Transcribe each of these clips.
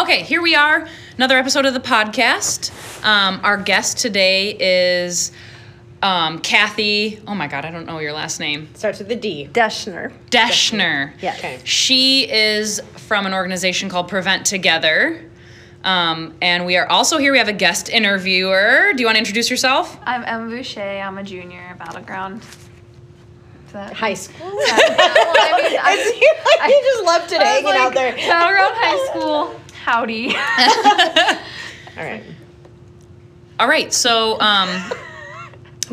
Okay, here we are, another episode of the podcast. Um, our guest today is um, Kathy. Oh my God, I don't know your last name. Starts with a D. Deschner. Deschner. Yes. Okay. She is from an organization called Prevent Together. Um, and we are also here. We have a guest interviewer. Do you want to introduce yourself? I'm Emma Boucher. I'm a junior at Battleground. Is that- High school. Yeah, well, I mean, I- It's like you just loved it I was hanging out there. Battleground High School. Howdy. All right. All right. So, um,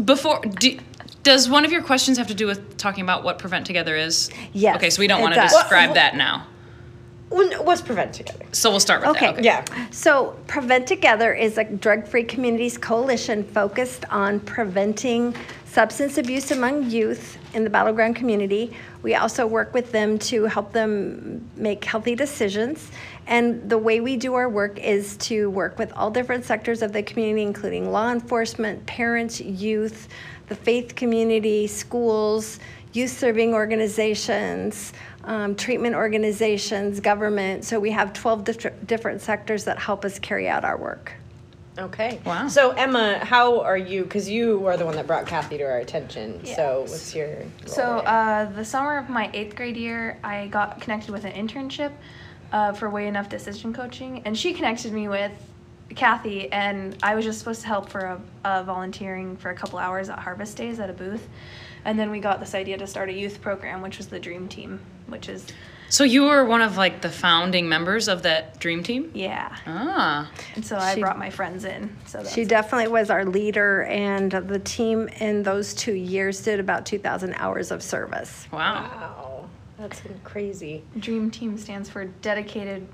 before, do, does one of your questions have to do with talking about what Prevent Together is? Yes, Okay, so we don't it want to does. describe What- that now. When, what's prevent together? So we'll start with that. Okay. that. Yeah. So, Prevent Together is a drug free communities coalition focused on preventing substance abuse among youth in the battleground community. We also work with them to help them make healthy decisions. And the way we do our work is to work with all different sectors of the community, including law enforcement, parents, youth, the faith community, schools, youth serving organizations, um, treatment organizations, government. So we have 12 dif- different sectors that help us carry out our work. Okay. Wow. So Emma, how are you? Because you are the one that brought Kathy to our attention. Yeah. So what's your? role so, uh, the summer of my eighth grade year, I got connected with an internship uh, for Way Enough Decision Coaching, and she connected me with Kathy, and I was just supposed to help for a, a volunteering for a couple hours at Harvest Days at a booth. And then we got this idea to start a youth program, which was the Dream Team, which is, So you were one of like the founding members of that dream team? yeah. Ah. And so I She- brought my friends in. So that's She definitely was our leader, and the team in those two years did about 2,000 hours of service. Wow. wow, that's crazy. Dream Team stands for dedicated,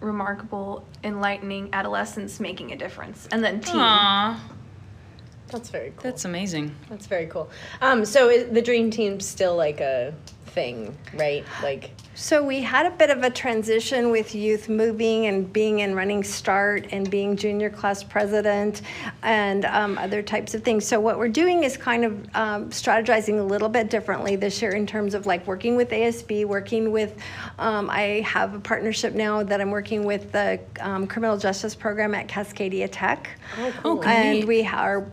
remarkable, enlightening adolescents making a difference. And then team. Aw. That's very cool. That's amazing. That's very cool. Um, so is the dream team's still like a thing, right? Like, So we had a bit of a transition with youth moving and being in Running Start and being junior class president and um, other types of things. So what we're doing is kind of um, strategizing a little bit differently this year in terms of like working with ASB, working with. Um, I have a partnership now that I'm working with the um, criminal justice program at Cascadia Tech. oh, cool. and we are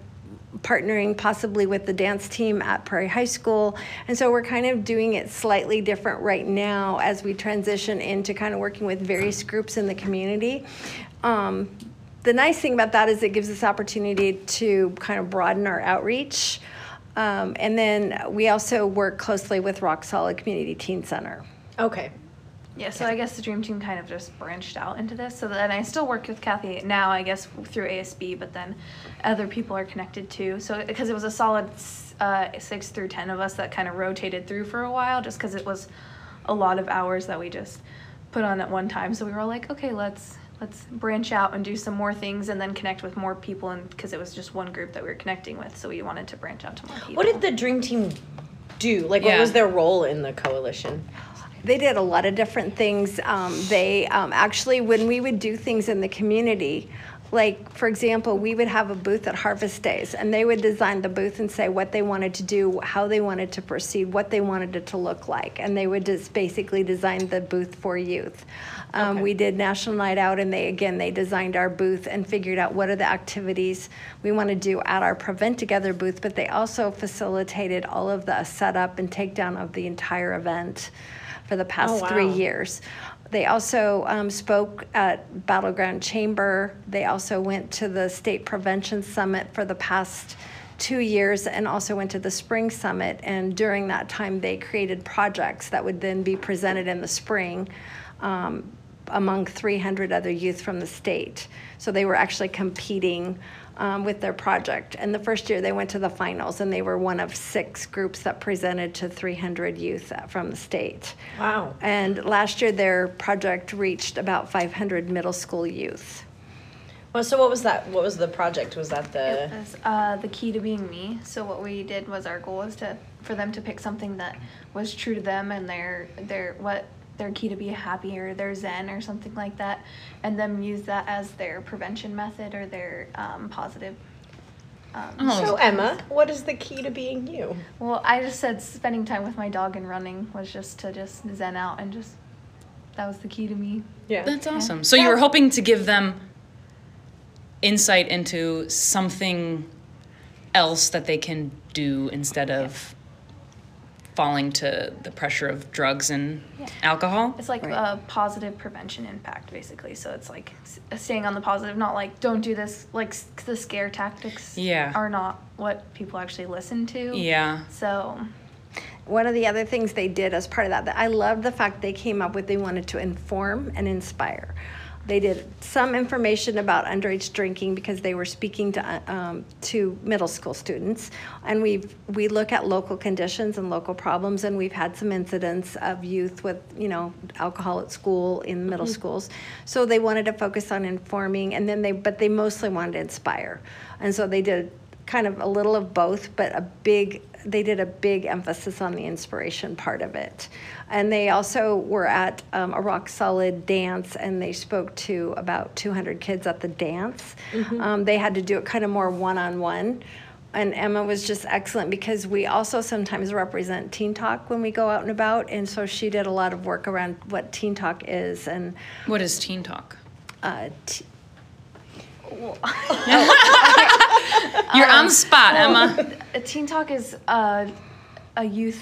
partnering possibly with the dance team at Prairie High School. And so we're kind of doing it slightly different right now as we transition into kind of working with various groups in the community. Um, the nice thing about that is it gives us opportunity to kind of broaden our outreach. Um, and then we also work closely with Rock Solid Community Teen Center. okay. Yeah, so I guess the Dream Team kind of just branched out into this. So then I still work with Kathy now, I guess, through ASB, but then other people are connected too. So because it was a solid uh, six through 10 of us that kind of rotated through for a while, just because it was a lot of hours that we just put on at one time. So we were all like, okay, let's let's branch out and do some more things and then connect with more people and because it was just one group that we were connecting with so we wanted to branch out to more people What did the dream team do? Like, what was their role in the coalition? They did a lot of different things. Um, they um, actually, when we would do things in the community, like for example, we would have a booth at Harvest Days, and they would design the booth and say what they wanted to do, how they wanted to proceed, what they wanted it to look like, and they would just basically design the booth for youth. Um, Okay. We did National Night Out, and they again they designed our booth and figured out what are the activities we want to do at our Prevent Together booth. But they also facilitated all of the setup and takedown of the entire event for the past Oh, three wow. years. They also um, spoke at Battleground Chamber. They also went to the State Prevention Summit for the past two years and also went to the Spring Summit. And during that time, they created projects that would then be presented in the spring um, among 300 other youth from the state. So they were actually competing um, with their project. And the first year they went to the finals, and they were one of six groups that presented to 300 youth from the state. Wow. And last year their project reached about 500 middle school youth. Well, so what was that? What was the project? Was that the? was uh, the key to being me. So what we did was our goal was to for them to pick something that was true to them and their their what their key to be happy or their zen or something like that, and then use that as their prevention method or their um, positive. Um, Oh. So Emma, what is the key to being you? Well, I just said spending time with my dog and running was just to just zen out and just that was the key to me. Yeah. That's awesome. So you were hoping to give them insight into something else that they can do instead of falling to the pressure of drugs and alcohol? It's like a positive prevention impact, basically. So it's like staying on the positive, not like don't do this. Like the scare tactics Yeah. are not what people actually listen to. Yeah. So One of the other things they did as part of that, that I love the fact they came up with, they wanted to inform and inspire. They did some information about underage drinking because they were speaking to uh, um, to middle school students, and we we look at local conditions and local problems, and we've had some incidents of youth with you know alcohol at school in middle schools. So they wanted to focus on informing, and then they but they mostly wanted to inspire, and so they did kind of a little of both, but a big they did a big emphasis on the inspiration part of it. And they also were at um, a rock solid dance and they spoke to about 200 kids at the dance. Um, they had to do it kind of more one on one. And Emma was just excellent because we also sometimes represent Teen Talk when we go out and about. And so she did a lot of work around what Teen Talk is and What is teen talk? uh, t- You're on the spot, Emma. a Teen Talk is a, a youth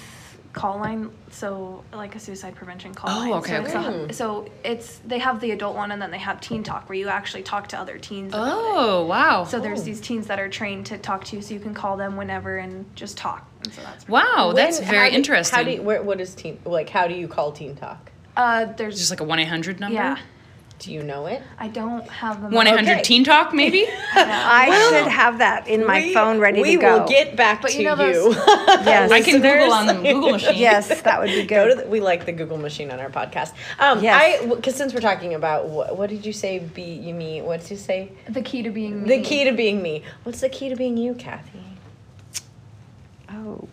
call line, so like a suicide prevention call Oh, line. okay, So it's, a- so it's they have the adult one and then they have Teen Talk where you actually talk to other teens. about it. Oh, wow. So there's these teens that are trained to talk to you, so you can call them whenever and just talk. And so that's wow, that's When- very how do- interesting. How do you, where, what is teen like? How do you call Teen Talk? uh, there's Just like a 1 800 number? yeah. Do you know it? I don't have them. 1 800 Okay. Teen Talk, maybe? I should have that in my We- phone ready we to go. We will get back But to you know you. those- Yes. I can Google on the Google machine. yes, that would be Go good. to the, we like the Google machine on our podcast. Um, Yes. I because since we're talking about what, what did you say? Be you me? What did you say? The key to being The me. key to being me. What's the key to being you, Kathy? Oh.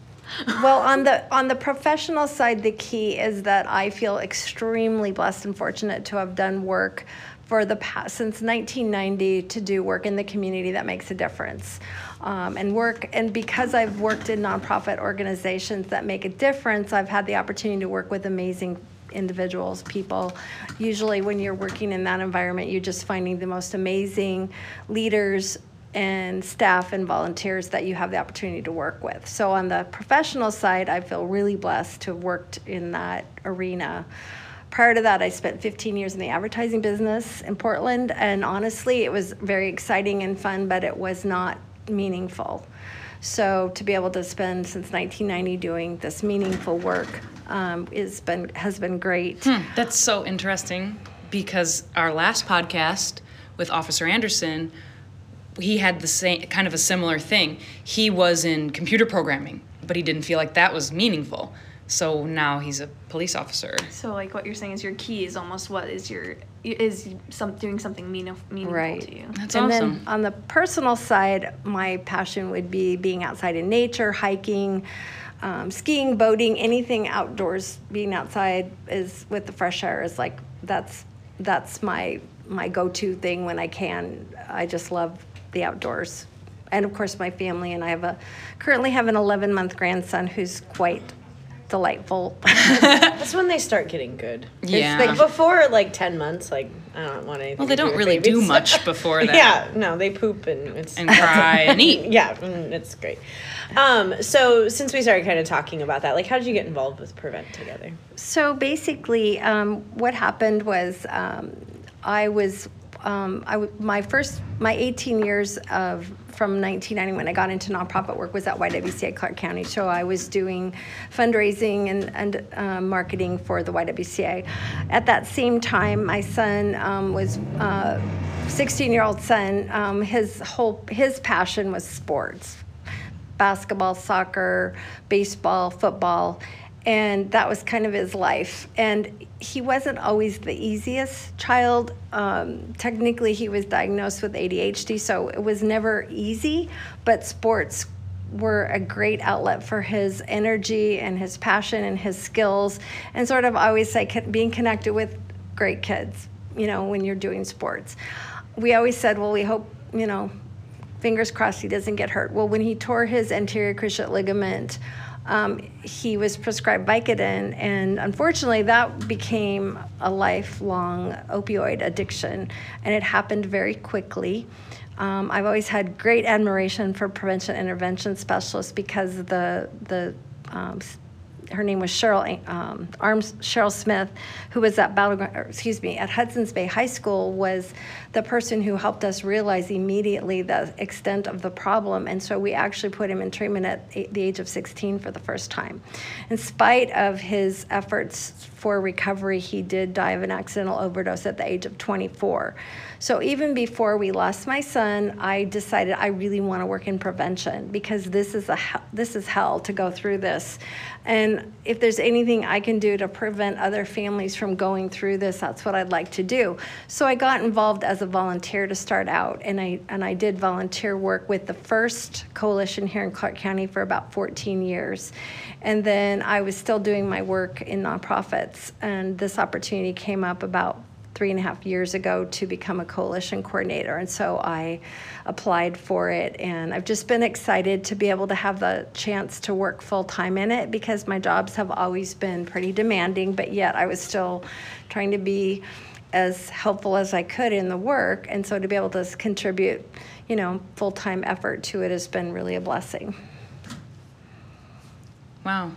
Well, on the on the professional side, the key is that I feel extremely blessed and fortunate to have done work for the past since 1990 to do work in the community that makes a difference. Um, and work and because I've worked in nonprofit organizations that make a difference, I've had the opportunity to work with amazing individuals, people. Usually, when you're working in that environment, you're just finding the most amazing leaders and staff and volunteers that you have the opportunity to work with. So, on the professional side, I feel really blessed to have worked in that arena. Prior to that, I spent 15 years in the advertising business in Portland, and honestly, it was very exciting and fun, but it was not meaningful. So to be able to spend since 1990 doing this meaningful work um, is been has been great. Hmm, that's so interesting because our last podcast with Officer Anderson, he had the same kind of a similar thing. He was in computer programming, but he didn't feel like that was meaningful. So now he's a police officer. So like what you're saying is your key is almost what is your is some doing something meaning, meaningful Right. to you. That's and awesome. then on the personal side, my passion would be being outside in nature, hiking, um, skiing, boating, anything outdoors. Being outside is with the fresh air is like that's that's my my go-to thing when I can. I just love the outdoors, and of course my family. And I have a currently have an 11 month grandson who's quite delightful. That's when they start getting good. Yeah. Like before like 10 months, like I don't want anything. Well, they to do don't with really do much before that. yeah, no, they poop and it's And cry and eat. Yeah, mm, it's great. Um, so since we started kind of talking about that, like how did you get involved with Prevent together? So basically, um, what happened was um, I was um, I w- my first my 18 years of from 1990 when I got into nonprofit work was at YWCA Clark County. So I was doing fundraising and and um, marketing for the YWCA. At that same time, my son um, was. Uh, 16 year old son um, his whole his passion was sports basketball, soccer, baseball, football, and that was kind of his life. And he wasn't always the easiest child. Um, technically, he was diagnosed with ADHD, so it was never easy, but sports were a great outlet for his energy and his passion and his skills, and sort of always say being connected with great kids, you know, when you're doing sports. We always said, well, we hope, you know, fingers crossed he doesn't get hurt. Well, when he tore his anterior cruciate ligament, um, he was prescribed Vicodin, and unfortunately, that became a lifelong opioid addiction, and it happened very quickly. Um, I've always had great admiration for prevention intervention specialists because the the um, her name was Cheryl um, Arms Cheryl Smith, who was at Battleground, excuse me, at Hudson's Bay High School, was the person who helped us realize immediately the extent of the problem, and so we actually put him in treatment at the age of 16 for the first time. In spite of his efforts for recovery, he did die of an accidental overdose at the age of 24. So even before we lost my son, I decided I really want to work in prevention because this is a this is hell to go through this. And if there's anything I can do to prevent other families from going through this, that's what I'd like to do. So I got involved as a volunteer to start out, and I and I did volunteer work with the first coalition here in Clark County for about 14 years. And then I was still doing my work in nonprofits, and this opportunity came up about three and a half years ago to become a coalition coordinator. And so I applied for it. And I've just been excited to be able to have the chance to work full time in it because my jobs have always been pretty demanding, but yet I was still trying to be as helpful as I could in the work. And so to be able to contribute, you know, full time effort to it has been really a blessing. Wow.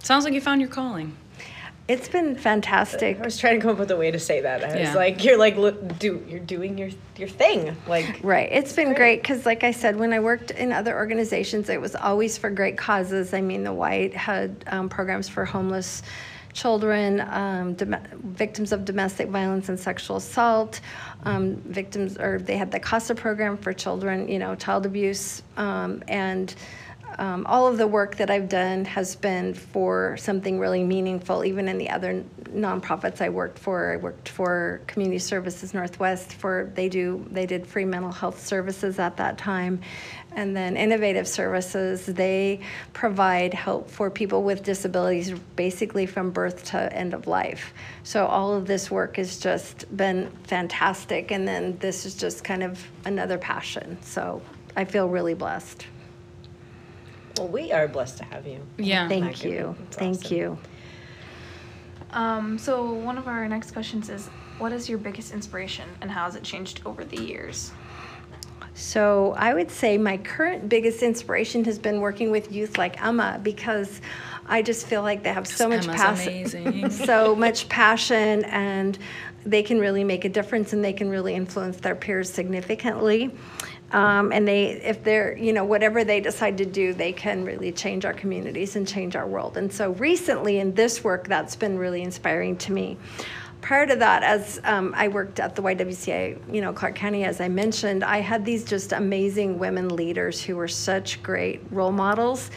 Sounds like you found your calling. It's been fantastic. I was trying to come up with a way to say that. I Yeah. was like, you're like, look, do you're doing your your thing. Like, Right. It's been great. because, like I said, when I worked in other organizations, it was always for great causes. I mean, the White had um, programs for homeless children, um, dom- victims of domestic violence and sexual assault, um, victims, or they had the CASA program for children, you know, child abuse, um, and um, all of the work that I've done has been for something really meaningful, even in the other nonprofits I worked for. I worked for Community Services Northwest for they do they did free mental health services at that time. And then Innovative Services, they provide help for people with disabilities basically from birth to end of life. So all of this work has just been fantastic. And then this is just kind of another passion. So I feel really blessed. Well, we are blessed to have you. Yeah. Thank Thank you. you. That's Thank awesome. you. Um, so one of our next questions is, what is your biggest inspiration and how has it changed over the years? So I would say my current biggest inspiration has been working with youth like Emma because I just feel like they have so much Emma's passion, amazing. so much passion, and they can really make a difference and they can really influence their peers significantly. Um, and they, if they're, you know, whatever they decide to do, they can really change our communities and change our world. And so recently in this work, that's been really inspiring to me prior to that, as um, I worked at the YWCA, you know, Clark County, as I mentioned, I had these just amazing women leaders who were such great role models.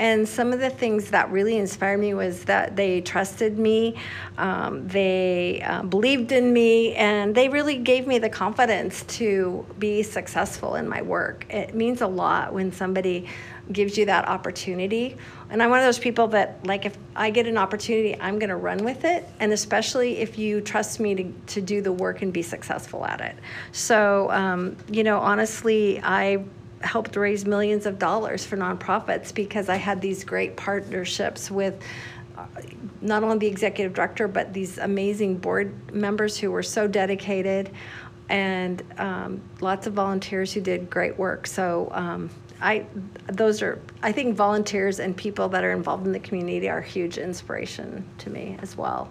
And some of the things that really inspired me was that they trusted me, um, they uh, believed in me, and they really gave me the confidence to be successful in my work. It means a lot when somebody gives you that opportunity. And I'm one of those people that, like, if I get an opportunity, I'm going to run with it. And especially if you trust me to, to do the work and be successful at it. So, um, you know, honestly, I helped raise millions of dollars for nonprofits because I had these great partnerships with uh, not only the executive director, but these amazing board members who were so dedicated and um, lots of volunteers who did great work. So um, I, those are, I think volunteers and people that are involved in the community are huge inspiration to me as well.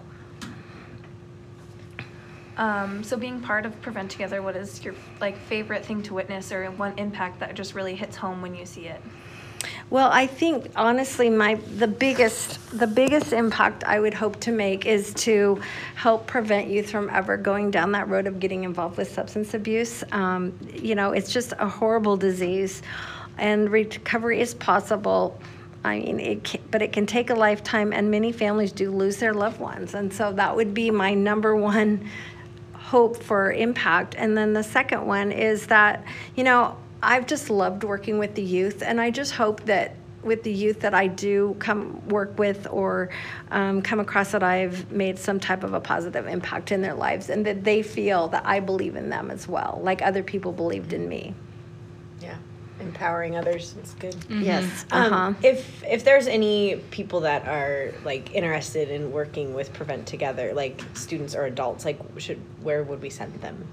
Um, so being part of Prevent Together, what is your like favorite thing to witness or one impact that just really hits home when you see it? Well, I think honestly, my the biggest the biggest impact I would hope to make is to help prevent youth from ever going down that road of getting involved with substance abuse. Um, you know, it's just a horrible disease, and recovery is possible. I mean, it can, but it can take a lifetime, and many families do lose their loved ones, and so that would be my number one hope for impact. And then the second one is that, you know, I've just loved working with the youth, and I just hope that with the youth that I do come work with or um, come across that I've made some type of a positive impact in their lives, and that they feel that I believe in them as well, like other people believed in me. Yeah. Empowering others is good. Yes. Um, Uh-huh. If if there's any people that are like interested in working with Prevent Together, like students or adults, like should where would we send them?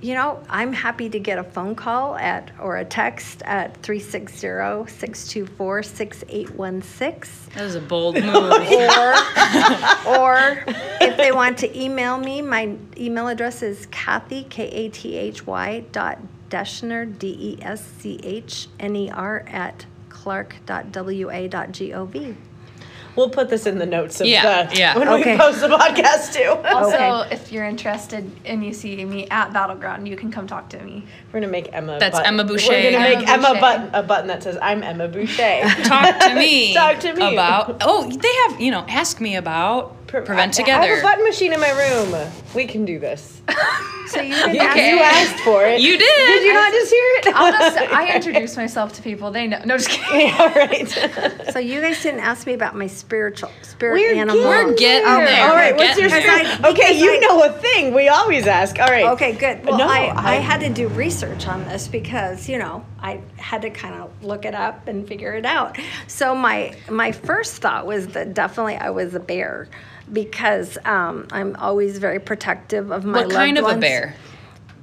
You know, I'm happy to get a phone call at or a text at 360-624-6816. That was a bold move. Or, or if they want to email me, my email address is Kathy, K-A-T-H-Y dot Deschner, E D-E-S-C-H-N-E-R at clark.wa.gov. We'll put this in the notes of Yeah, the yeah. when Okay. we post the podcast too. Also, Okay. if you're interested and you see me at Battleground, you can come talk to me. We're gonna make Emma. a That's button. Emma Boucher. We're gonna Emma make Emma Boucher. button a button that says "I'm Emma Boucher." Talk to me. Talk to me. about. Oh, they have. You know, ask me about Pre- prevent I- I have a button machine in my room. We can do this. So you can You, ask you asked for it. You did. Did you not just hear it? I'll just, I introduce myself to people. They know. No, just kidding. yeah, right. So you guys didn't ask me about my spiritual spirit We're animal. We're getting there. there. All right, We're what's your getting spirit? I- Okay, you I- know a thing. We always ask. All right. Okay, good. Well, No, I, I, I- had to do research on this because, you know, I had to kind of look it up and figure it out. So my my first thought was that definitely I was a bear because um, I'm always very protective of my What kind of loved a bear?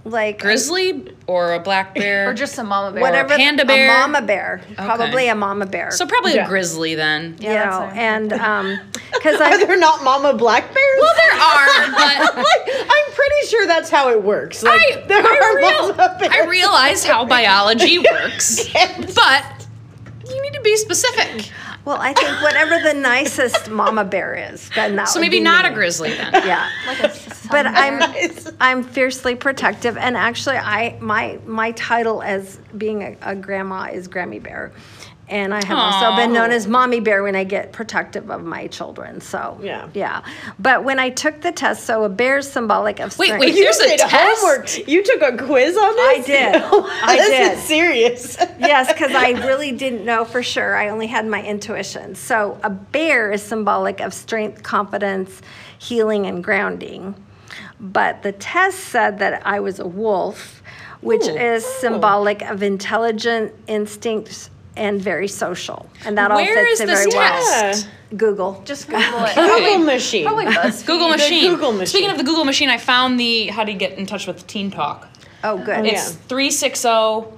Like Grizzly or a black bear? Or just a mama bear. whatever the- panda bear? a mama bear, probably a mama bear. So probably Yeah. a grizzly then. Yeah, that's know, fine. and um, because Are there not mama black bears? Well, there are, but like, I'm pretty sure that's how it works. Like, I, there I, are real- mama bears. I realize how biology works, but you need to be specific. Well, I think whatever the nicest mama bear is, then that So would maybe be not a grizzly then. Yeah. Like a But. I'm I'm fiercely protective, and actually, I my my title as being a, a grandma is Grammy Bear, and I have also been known as oh. Mommy Bear when I get protective of my children. So Yeah. yeah. But when I took the test, so a bear is symbolic of Wait, strength. wait, you There's a test? homework. You took a quiz on this. I did. I this did. is serious. yes, because I really didn't know for sure. I only had my intuition. So a bear is symbolic of strength, confidence, healing, and grounding. But the test said that I was a wolf, which Ooh. is symbolic of intelligent instincts and very social. And that all Where fits is in this very well. test? Google. just Google it. Google machine. Probably BuzzFeed. Google The machine. Google machine. Speaking of the Google machine, I found the how do you get in touch with Teen Talk. Oh, good. Yeah. It's 360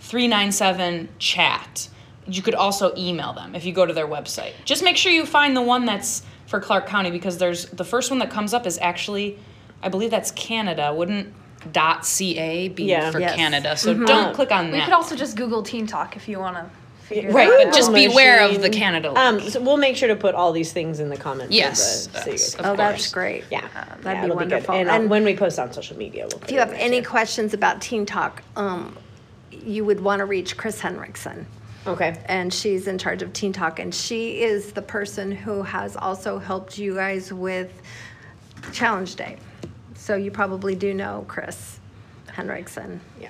397 chat. You could also email them if you go to their website. Just make sure you find the one that's for Clark County because there's the first one that comes up is actually, I believe that's Canada. Wouldn't .ca be Yeah. for Yes. Canada? So don't click on that. We could also just Google Teen Talk if you want to figure out. Right, that but just Google beware of the machine. Canada Um, link. so we'll make sure to put all these things in the comments. Yes, the- so yes, guys- of oh, that's great. yeah, that'd yeah, be wonderful. good. And, uh, And- when we post on social media, we'll. If you have any questions about Teen Talk, um, you would want to reach Chris Henriksen. okay. and she's in charge of Teen Talk, and she is the person who has also helped you guys with Challenge Day. So you probably do know Chris Henriksen. Yeah.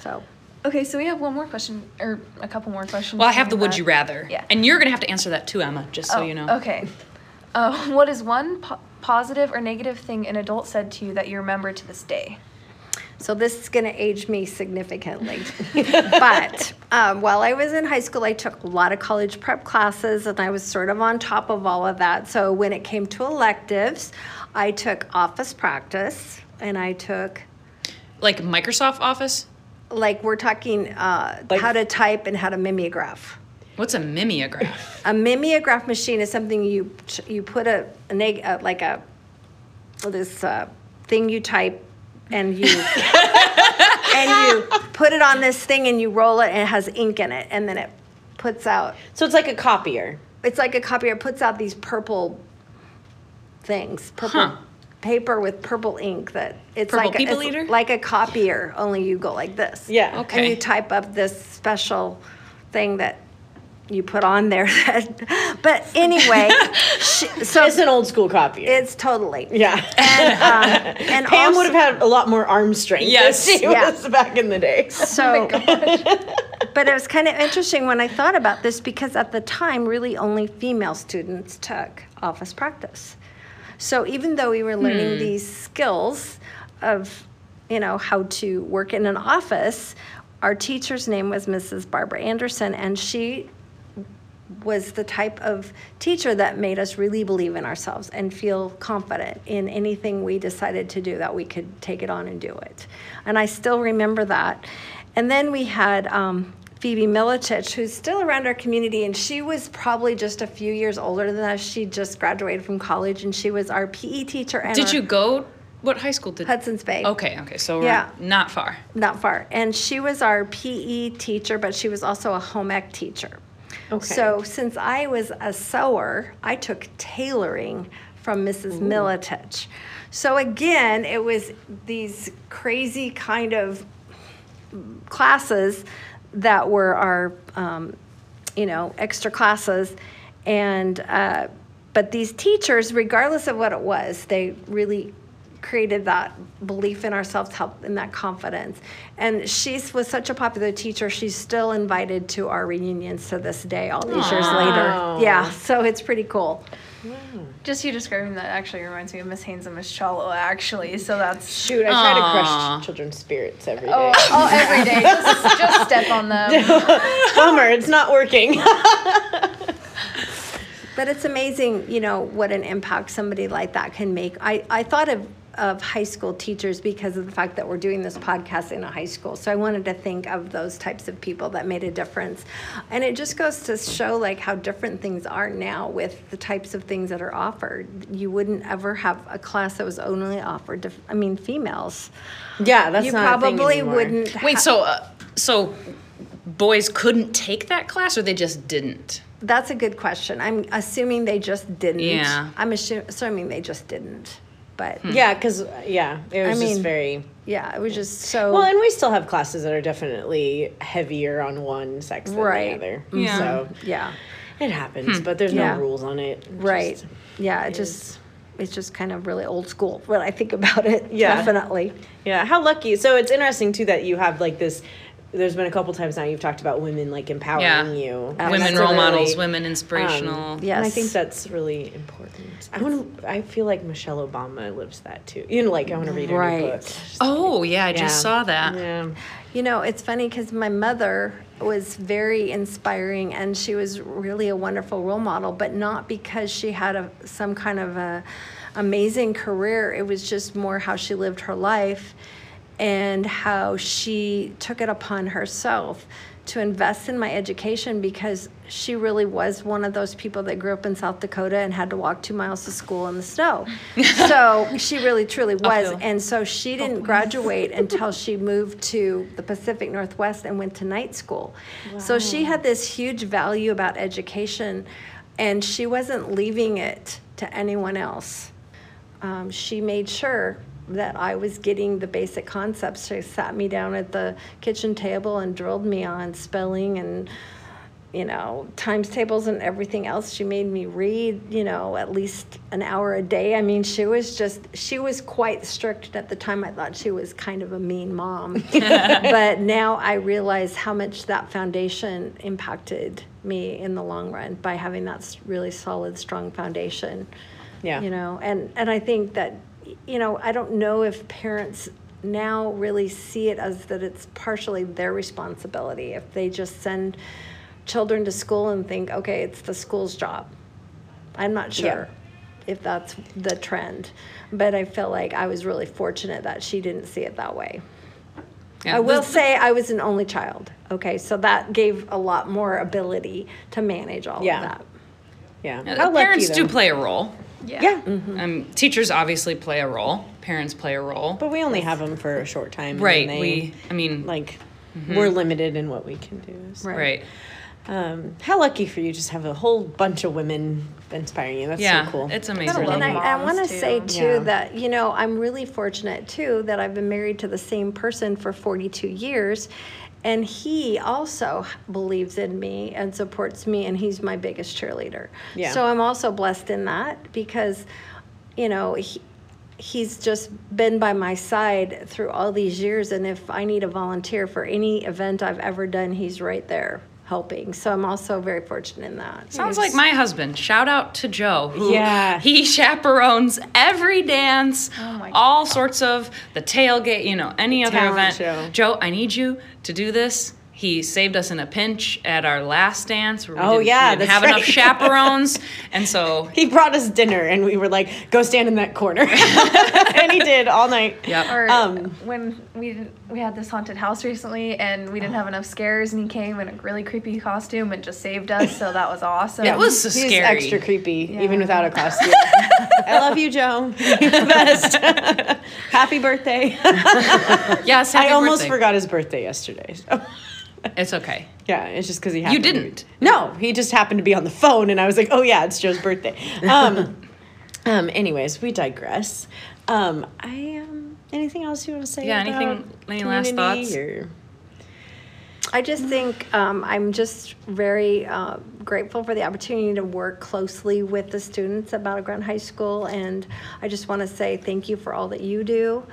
So Okay, so we have one more question, or a couple more questions. Well, I have the would that. you rather. Yeah. And you're going to have to answer that too, Emma, just so Oh, you know. Okay. Uh, what is one po- positive or negative thing an adult said to you that you remember to this day? So this is going to age me significantly. but um, while I was in high school, I took a lot of college prep classes and I was sort of on top of all of that. So when it came to electives, I took office practice and I took, Like Microsoft Office? like, we're talking uh, Like- how to type and how to mimeograph. What's a mimeograph? A mimeograph machine is something you you put a, a neg, uh, like a this uh, thing you type and you and you put it on this thing and you roll it and it has ink in it and then it puts out So it's like a copier. it's like a copier it puts out these purple things purple Huh. paper with purple ink that it's Purple like a, people it's eater? like a copier only you go like this Yeah. Okay. and you type up this special thing that you put on there. That, but anyway, she, so It's an old school copier. it's totally. yeah. And, um, and Pam also, would have had a lot more arm strength Yes. than she Yeah. was back in the day. So, but it was kind of interesting when I thought about this because at the time, really only female students took office practice. So even though we were learning these skills of, you know, how to work in an office, our teacher's name was Mrs. Barbara Anderson, and she was the type of teacher that made us really believe in ourselves and feel confident in anything we decided to do that we could take it on and do it. And I still remember that. And then we had um, Phoebe Militich, who's still around our community, and she was probably just a few years older than us. She just graduated from college, and she was our PE teacher. And Did our- you go? What high school did? Hudson's Bay. Okay, okay, so we're Yeah. not far. Not far. And she was our PE teacher, but she was also a home ec teacher. Okay. So since I was a sewer, I took tailoring from Mrs. Militich. So again, it was these crazy kind of classes that were our, um, you know, extra classes. And, uh, but these teachers, regardless of what it was, they really created that belief in ourselves, help in that confidence. And she was such a popular teacher, she's still invited to our reunions to this day, all these years later. Yeah, so it's pretty cool. Hmm. Just you describing that actually reminds me of Miss Haynes and Miss Chalo, actually. So that's. Shoot, I try Aw. to crush children's spirits every oh, day. Oh, oh every day. Just, just step on them. Bummer, it's not working. But it's amazing, you know, what an impact somebody like that can make. I, I thought of, of high school teachers because of the fact that we're doing this podcast in a high school. So I wanted to think of those types of people that made a difference. And it just goes to show like how different things are now with the types of things that are offered. You wouldn't ever have a class that was only offered to, I mean, females. yeah, that's you not a thing probably wouldn't. Wait, so uh, so boys couldn't take that class, or they just didn't? That's a good question. I'm assuming they just didn't. Yeah. I'm assu- assuming they just didn't. But hmm. Yeah, because uh, yeah, it was I just mean- very. yeah, it was just so. Well, and we still have classes that are definitely heavier on one sex than Right. the other. Mm-hmm. Yeah. So yeah. it happens, hmm. but there's Yeah. no rules on it. It Right. just- yeah, it just it's just kind of really old school when I think about it. Yeah. Definitely. Yeah, how lucky. So it's interesting too that you have like this. There's been a couple times now you've talked about women like empowering Yeah. you. Absolutely. Women role models, women inspirational. um, Yeah. And I think that's really important. I want to. I feel like Michelle Obama lives that too. You know, like I want to read her new Right. book. Oh yeah, I just Yeah. saw that. Yeah. You know, it's funny because my mother was very inspiring and she was really a wonderful role model, but not because she had a, some kind of a amazing career. It was just more how she lived her life and how she took it upon herself to invest in my education because she really was one of those people that grew up in South Dakota and had to walk two miles to school in the snow. so she really truly was. Uphill. And so she didn't graduate until she moved to the Pacific Northwest and went to night school. So she had this huge value about education and she wasn't leaving it to anyone else. Um, she made sure that I was getting the basic concepts. She sat me down at the kitchen table and drilled me on spelling and you know, times tables and everything else. She made me read, you know, at least an hour a day. I mean, she was just, she was quite strict. At the time, I thought she was kind of a mean mom. but now I realize how much that foundation impacted me in the long run by having that really solid, strong foundation. Yeah. You know, and, and I think that, you know, I don't know if parents now really see it as that it's partially their responsibility. If they just send children to school and think, okay, it's the school's job. I'm not Yeah. sure if that's the trend, but I feel like I was really fortunate that she didn't see it that way. Yeah, I will the- say I was an only child. Okay, so that gave a lot more ability to manage all Yeah. of that. Yeah. Yeah, parents do play a role. Yeah. Um, teachers obviously play a role. Parents play a role. But we only have them for a short time. right. they, We. I mean. like we're limited in what we can do. so. Right. Um, how lucky for you just have a whole bunch of women inspiring you. That's Yeah. so cool. It's amazing. love And I, I want to say too Yeah. that you know I'm really fortunate too that I've been married to the same person for 42 years, and he also believes in me and supports me, and he's my biggest cheerleader. Yeah. So I'm also blessed in that because, you know, he, he's just been by my side through all these years, and if I need a volunteer for any event I've ever done, he's right there. Helping. So I'm also very fortunate in that. Sounds like my husband. Shout out to Joe. Who Yeah. He chaperones every dance, oh my all sorts of the tailgate, you know, any other event. show. Joe, I need you to do this. He saved us in a pinch at our last dance. Where we Oh, didn't, yeah, we didn't that's have right. enough chaperones, and so He brought us dinner, and we were like, "Go stand in that corner," and he did all night. yep. Or Um, when we we had this haunted house recently, and we didn't have enough scares, and he came in a really creepy costume and just saved us. So that was awesome. It was so He's scary. extra creepy, even without a costume. I love you, Joe. You're the best. Happy birthday. Yes, happy I almost birthday. forgot his birthday yesterday. So. It's okay. Yeah, it's just because he happened. to be- didn't. no, he just happened to be on the phone, and I was like, "Oh yeah, it's Joe's birthday." Um, um. Anyways, we digress. Um. I um. Anything else you want to say? Yeah, about anything- any last community thoughts? Or? I just think um, I'm just very uh, grateful for the opportunity to work closely with the students at Battleground High School, and I just want to say thank you for all that you do.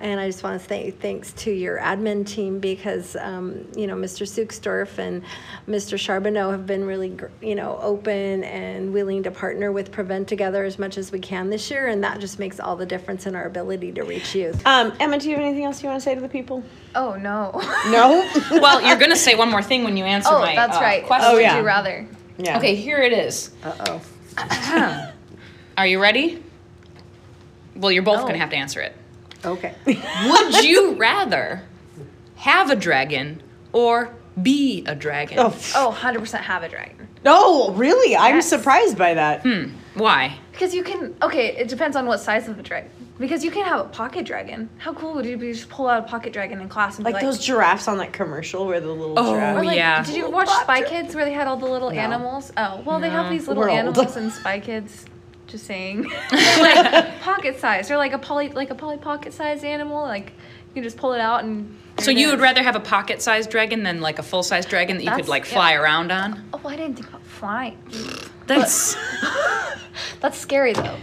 And I just want to say thanks to your admin team because, um, you know, Mr. Suksdorf and Mr. Charbonneau have been really, you know, open and willing to partner with Prevent Together as much as we can this year, and that just makes all the difference in our ability to reach youth. Um. Emma, do you have anything else you want to say to the people? Oh no. No. Well, you're gonna say one more thing when you answer oh, my that's uh, right. question. Oh, Would you rather? yeah. Okay, here it is. Uh oh. Are you ready? Well, you're both Oh. gonna have to answer it. Okay. Would you rather have a dragon or be a dragon? Oh. Oh, 100% have a dragon. No, really? I'm Yes. surprised by that. Hmm, why? Because you can, okay, it depends on what size of the dragon. Because you can have a pocket dragon. How cool would it be to just pull out a pocket dragon in class and Like, be like, those giraffes on that commercial where the little Oh, giraffe. Or like, yeah. Did you watch Spy Kids where they had all the little No. animals? Oh, well, they have No. these little We're animals in Spy Kids. Just saying, like pocket size. They're like a poly, like a Polly Pocket sized animal. Like you can just pull it out and. So you would rather have a pocket-sized dragon than like a full-sized dragon that you could like yeah. fly around on? Oh, I didn't think about flying. That's. That's scary though.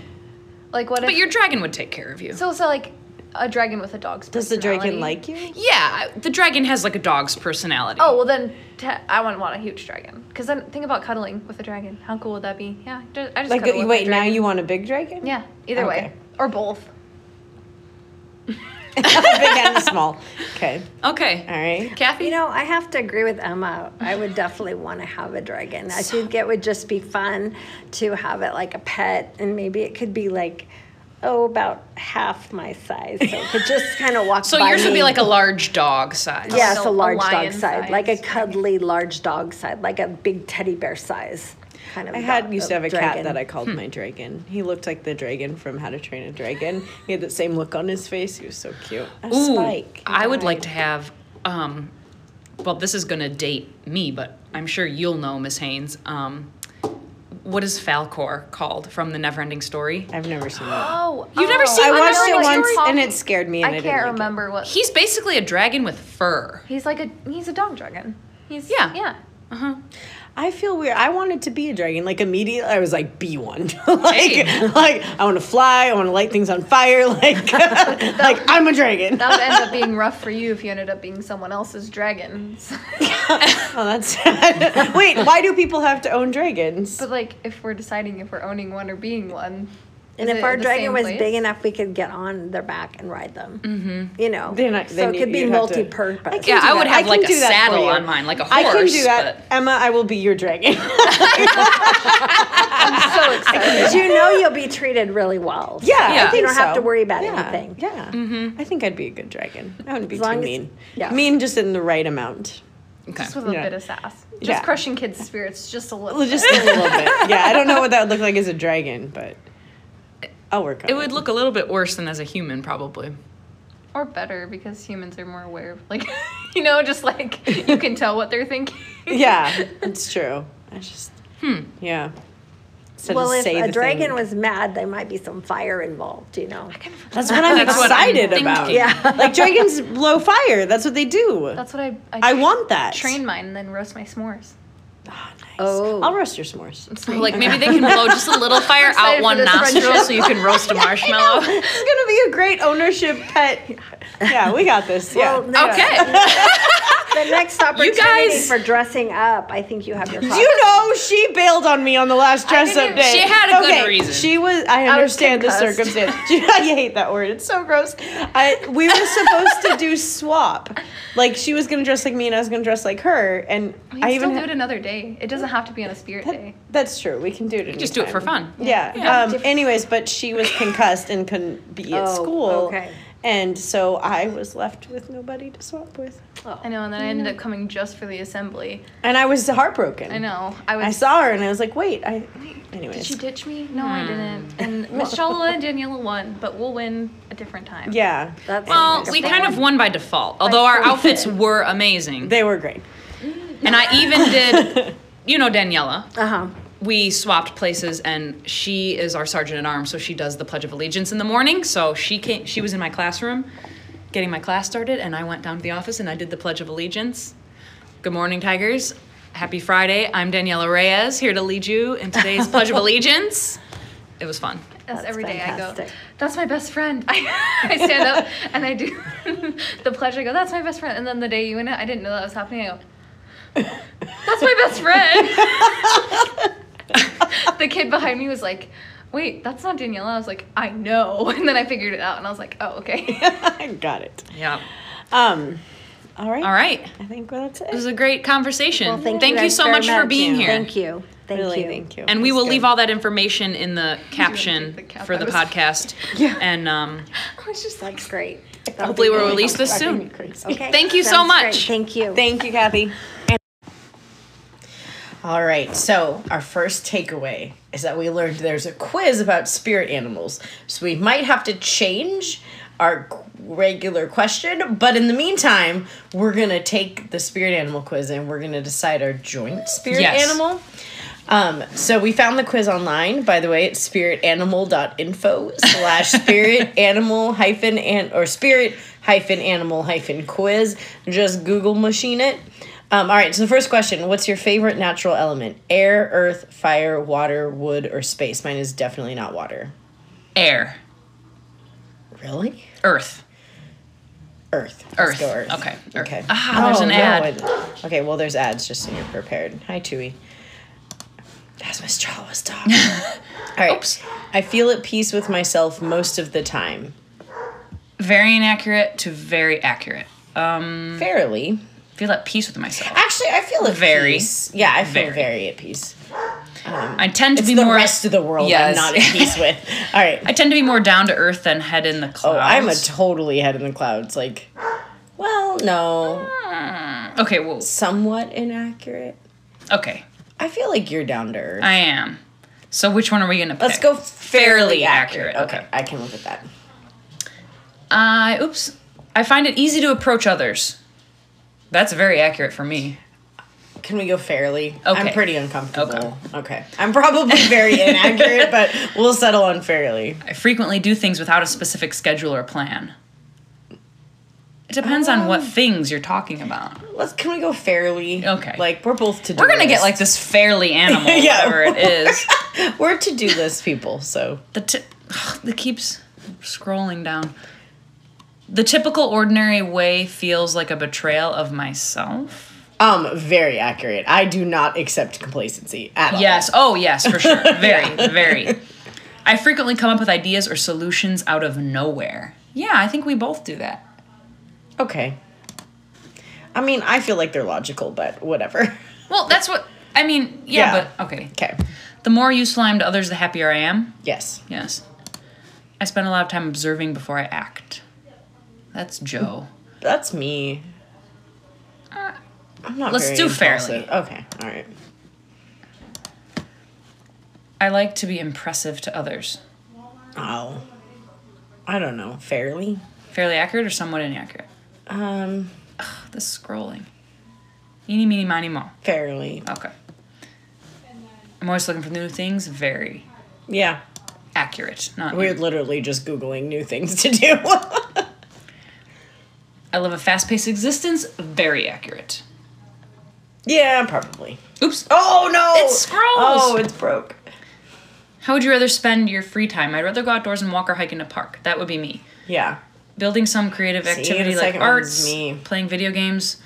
Like what if? but your dragon would take care of you. so so like a dragon with a dog's. Does the dragon like you? yeah, the dragon has like a dog's personality. Oh well, then te- I wouldn't want a huge dragon. Cause then think about cuddling with a dragon. How cool would that be? Yeah, ju- I just Like, cuddle uh, with my wait, now dragon. you want a big dragon? Yeah, either Okay. way or both. big and small. Okay. Okay. All right. Kathy? You know, I have to agree with Emma. I would definitely want to have a dragon. I think it would just be fun to have it like a pet, and maybe it could be like, oh, about half my size, so it could just kind of walk. so by yours would be like a large dog size. yes, Like a a- a large dog lion size, like a cuddly large dog size, like a big teddy bear size kind of. I had used to have a cat that I called Hmm. my dragon. He looked like the dragon from How to Train a Dragon. He had that same look on his face. He was so cute. A Ooh, spike. I would like died. to have. Um, well, this is gonna date me, but I'm sure you'll know, Miss Haynes. Um, what is Falkor called from the Neverending Story? I've never seen that. Oh, You've never seen I know watched what it once talking- and it scared me. And I, I didn't can't like it. remember what. He's basically a dragon with fur. He's like a he's a dog dragon. He's Yeah. yeah. Uh huh. I feel weird. I wanted to be a dragon. Like immediately, I was like, "Be one." like, Hey. like I want to fly. I want to light things on fire. Like, like I'm a dragon. That would end up being rough for you if you ended up being someone else's dragon. oh, that's sad. Wait, why do people have to own dragons? but like, if we're deciding if we're owning one or being one, And is if it our the dragon same was place? big enough, we could get on their back and ride them. Mm-hmm. You know, They're not- so then it could be you'd have to- multi-purpose. I can Yeah, do I would that. have I like can a do that for saddle you. on mine, like a horse. I can do that, but- Emma. I will be your dragon. I'm so excited. But you know you'll be treated really well. yeah, Yeah. I You think don't have so. to worry about yeah. anything. Yeah, Mm-hmm. I think I'd be a good dragon. I wouldn't be As too long as- mean. yeah. Mean just in the right amount. Okay. Just with a Yeah. bit of sass. Just Yeah. crushing kids' spirits just a little. Well, just a little bit. Yeah, I don't know what that would look like as a dragon, but I'll work on it. It would look a little bit worse than as a human, probably. or better because humans are more aware of like, you know, just like you can tell what they're thinking. Yeah, it's true. I just, Hmm. yeah. Instead Well, if say a dragon thing. was mad, there might be some fire involved. You know. That's what I'm That's what I'm excited about. Yeah. Like dragons blow fire. That's what they do. That's what I. I want that. Train mine and then roast my s'mores. Oh, nice. Oh. I'll roast your s'mores. Like maybe they can blow just a little fire out one this nostril so you can roast a marshmallow. this is gonna be a great ownership pet. Yeah, we got this. Yeah. Well. Okay. The next opportunity guys- for dressing up, I think you have your. You know, she bailed on me on the last dress up day. She had a good okay, reason. She was. I was understand the concussed. circumstance. I hate that word. It's so gross. I we were supposed to do swap. Like she was gonna dress like me and I was gonna dress like her. And We I even still do ha- it another day. It doesn't have to be on a spirit day. That's true. We can do it. Just do it for anytime. fun. Yeah. Yeah. Um, anyways, but she was concussed and couldn't be at Oh, school. okay. And so I was left with nobody to swap with. I know, and then I ended up coming just for the assembly. And I was heartbroken. I know. I was. I saw her and I was like, wait, I. Anyways. Did she ditch me? No, I didn't. And Miss Shalala and Daniela won, but we'll win a different time. yeah. That's Well, we kind of won by default, although our outfits were amazing. They were great. And I even did, you know, Daniela. Uh huh. We swapped places, and she is our sergeant at arms, so she does the Pledge of Allegiance in the morning. So she came. She was in my classroom, getting my class started, and I went down to the office and I did the Pledge of Allegiance. Good morning, Tigers. Happy Friday. I'm Daniela Reyes, here to lead you in today's Pledge of Allegiance. It was fun. That's, That's every day I go. That's my best friend. I, I stand up and I do the pledge. I go, that's my best friend. And then the day you win it, I didn't know that was happening. I go, that's my best friend. the kid behind me was like, wait, that's not Daniela. I was like, I know. And then I figured it out and I was like, oh, okay. I got it. Yeah. Um, all right. All right. I think that's it. It was a great conversation. Well, thank, thank you, guys so very much for being here. Thank you. Thank really, you. thank you. And we will was leave all that information in the caption the cap- for the was- podcast. Yeah. And um, I was just like, That's great. hopefully we'll release this Driving me soon. Okay. Thank you so much. great. Thank you. Thank you, Kathy. All right, so our first takeaway is that we learned there's a quiz about spirit animals. So we might have to change our regular question, but in the meantime, we're going to take the spirit animal quiz and we're going to decide our joint spirit Yes. animal. Um, so we found the quiz online, by the way, it's spiritanimal.info slash spirit animal hyphen and or spirit hyphen animal hyphen quiz. Just Google machine it. Um, all right, so the first question What's your favorite natural element? Air, earth, fire, water, wood, or space? Mine is definitely not water. air, Really? earth. Earth. Earth. Okay, Earth. Okay. Ah, there's an ad. it- okay, well, there's ads just so you're prepared. Hi, Tui. That's Miss Jawa's dog. All right. Oops. I feel at peace with myself most of the time. Very inaccurate to very accurate. Um, Fairly. Feel at peace with myself. Actually, I feel at Very. peace. Yeah, I feel Very. very, at peace. Um, I tend to be the more. rest of the world Yes. I'm not at peace with. All right. I tend to be more down to earth than head in the clouds. Oh, I'm a totally head in the clouds. Like, well, no. Ah. okay, well, Somewhat inaccurate. okay, I feel like you're down to earth. I am. So which one are we gonna pick? Let's go fairly accurate, accurate. okay. I can look at that. I oops. I find it easy to approach others. That's very accurate for me. Can we go fairly? Okay. I'm pretty uncomfortable. Okay. I'm probably very inaccurate, but we'll settle on fairly. I frequently do things without a specific schedule or plan. It depends on what um, things you're talking about. Let's can we go fairly? Okay. Like we're both to do We're gonna get like this fairly animal, Yeah. whatever it is. we're to do list people, so The t- it keeps scrolling down. The typical ordinary way feels like a betrayal of myself. um very accurate. I do not accept complacency at all. Yes. Oh, yes, for sure. Very, very. I frequently come up with ideas or solutions out of nowhere. Yeah, I think we both do that. Okay. I mean, I feel like they're logical, but whatever. Well, that's what I mean. Yeah, Yeah. but okay. Okay. The more useful I am to others, the happier I am. Yes. Yes. I spend a lot of time observing before I act. That's Joe. That's me. I'm not let's do fairly. Okay. All right. I like to be impressive to others. Oh. I don't know. Fairly? Fairly accurate or somewhat inaccurate? Um, This scrolling. Eeny, meeny, miny, mo. fairly. Okay. I'm always looking for new things. Very Yeah. accurate. Not. We're literally just Googling new things to do. I live a fast-paced existence. Very accurate. yeah, probably. Oops. Oh no! It scrolls. Oh, it's broke. How would you rather spend your free time? I'd rather go outdoors and walk or hike in a park. That would be me. Yeah. Building some creative activity the like arts, me. playing video games,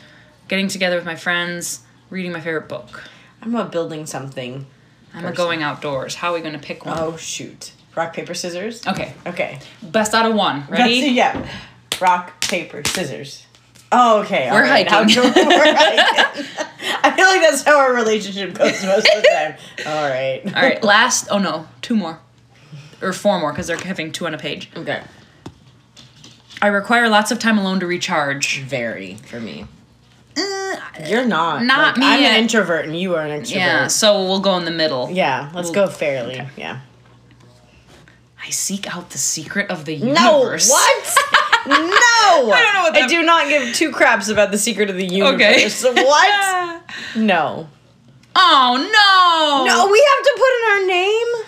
getting together with my friends, reading my favorite book. I'm about building something. I'm a going outdoors. How are we gonna pick one? Oh shoot! Rock paper scissors. Okay. Okay. Best out of one. Ready? That's- yeah. Rock paper scissors. Oh, okay. We're right. Hiking. we're hiking. I feel like that's how our relationship goes most of the time. All right. All right. Last. Oh no, two more, or four more because they're having two on a page. Okay. I require lots of time alone to recharge. Very for me. Uh, You're not. not me I'm yet. an introvert and you are an extrovert. Yeah. So we'll go in the middle. Yeah, let's Well, go fairly. Yeah. I seek out the secret of the No. universe. What? No. I don't know what I do not give two craps about the secret of the universe. Okay. what? No. Oh no. No, we have to put in our name.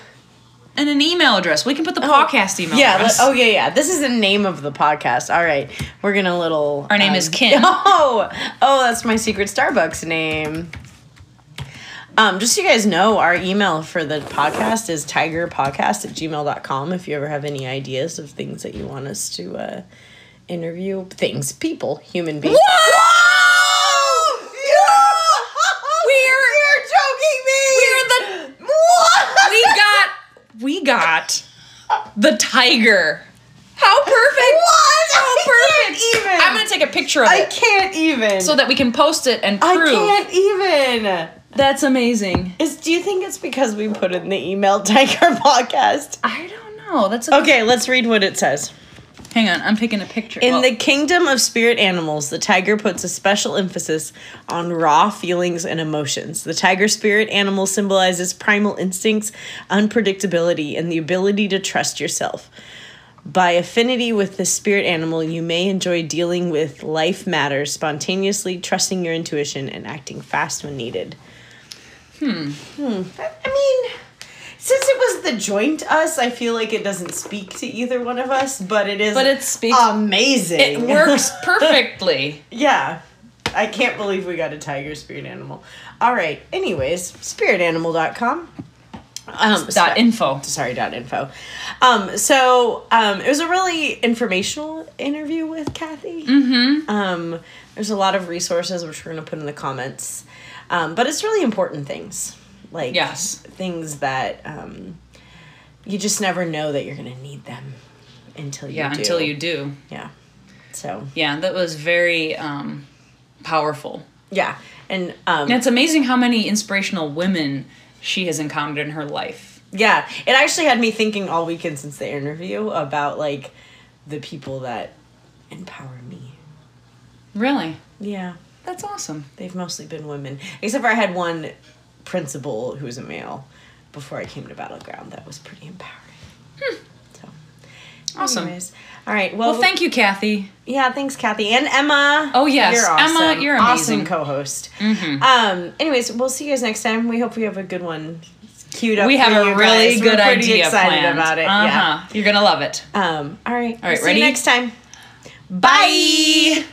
And an email address. We can put the podcast email Yeah. address. oh yeah, yeah. This is the name of the podcast. All right, we're gonna little. Our name um, is Kim. Oh, oh, that's my secret Starbucks name. Um, just so you guys know, our email for the podcast is tigerpodcast at gmail.com if you ever have any ideas of things that you want us to uh, interview. Things, people, human beings. Whoa! We're, you're joking me! We're the what? We got we got the tiger. How perfect! What? How I perfect! can't even. I'm gonna take a picture of I it I can't even. so that we can post it and prove. I can't even. That's amazing. Is do you think it's because we put in the email Tiger podcast? I don't know. That's a, Okay, let's read what it says. Hang on, I'm taking a picture. In Well, the kingdom of spirit animals, the tiger puts a special emphasis on raw feelings and emotions. The tiger spirit animal symbolizes primal instincts, unpredictability, and the ability to trust yourself. By affinity with the spirit animal, you may enjoy dealing with life matters spontaneously, trusting your intuition, and acting fast when needed. Hmm. Hmm. I I mean, since it was the joint us, I feel like it doesn't speak to either one of us, but it is But it speaks- amazing. it works perfectly. yeah. I can't believe we got a tiger spirit animal. All right. Anyways, spiritanimal.com. Um, Dot info. sorry dot info um so um it was a really informational interview with kathy mm-hmm. um there's a lot of resources which we're going to put in the comments um but it's really important things like Yes. things that um you just never know that you're going to need them until you Yeah, do. until you do. yeah so Yeah, that was very um, powerful. yeah and um And it's amazing how many inspirational women she has encountered in her life. Yeah, it actually had me thinking all weekend since the interview about like the people that empower me. Really? Yeah, That's awesome. they've mostly been women, except for I had one principal who was a male before I came to Battleground. That was pretty empowering. So, Awesome. anyways. all right. Well, Well, thank you, Kathy. Yeah, thanks, Kathy and Emma. Oh, yes. you're awesome. Emma, you're awesome amazing. co-host. Um, anyways, we'll see you guys next time. We hope we have a good one queued up. We have a really guys. good We're pretty idea excited planned. about it. Uh-huh. Yeah. You're gonna love it. Um, all right. All right, See ready? you next time. Bye.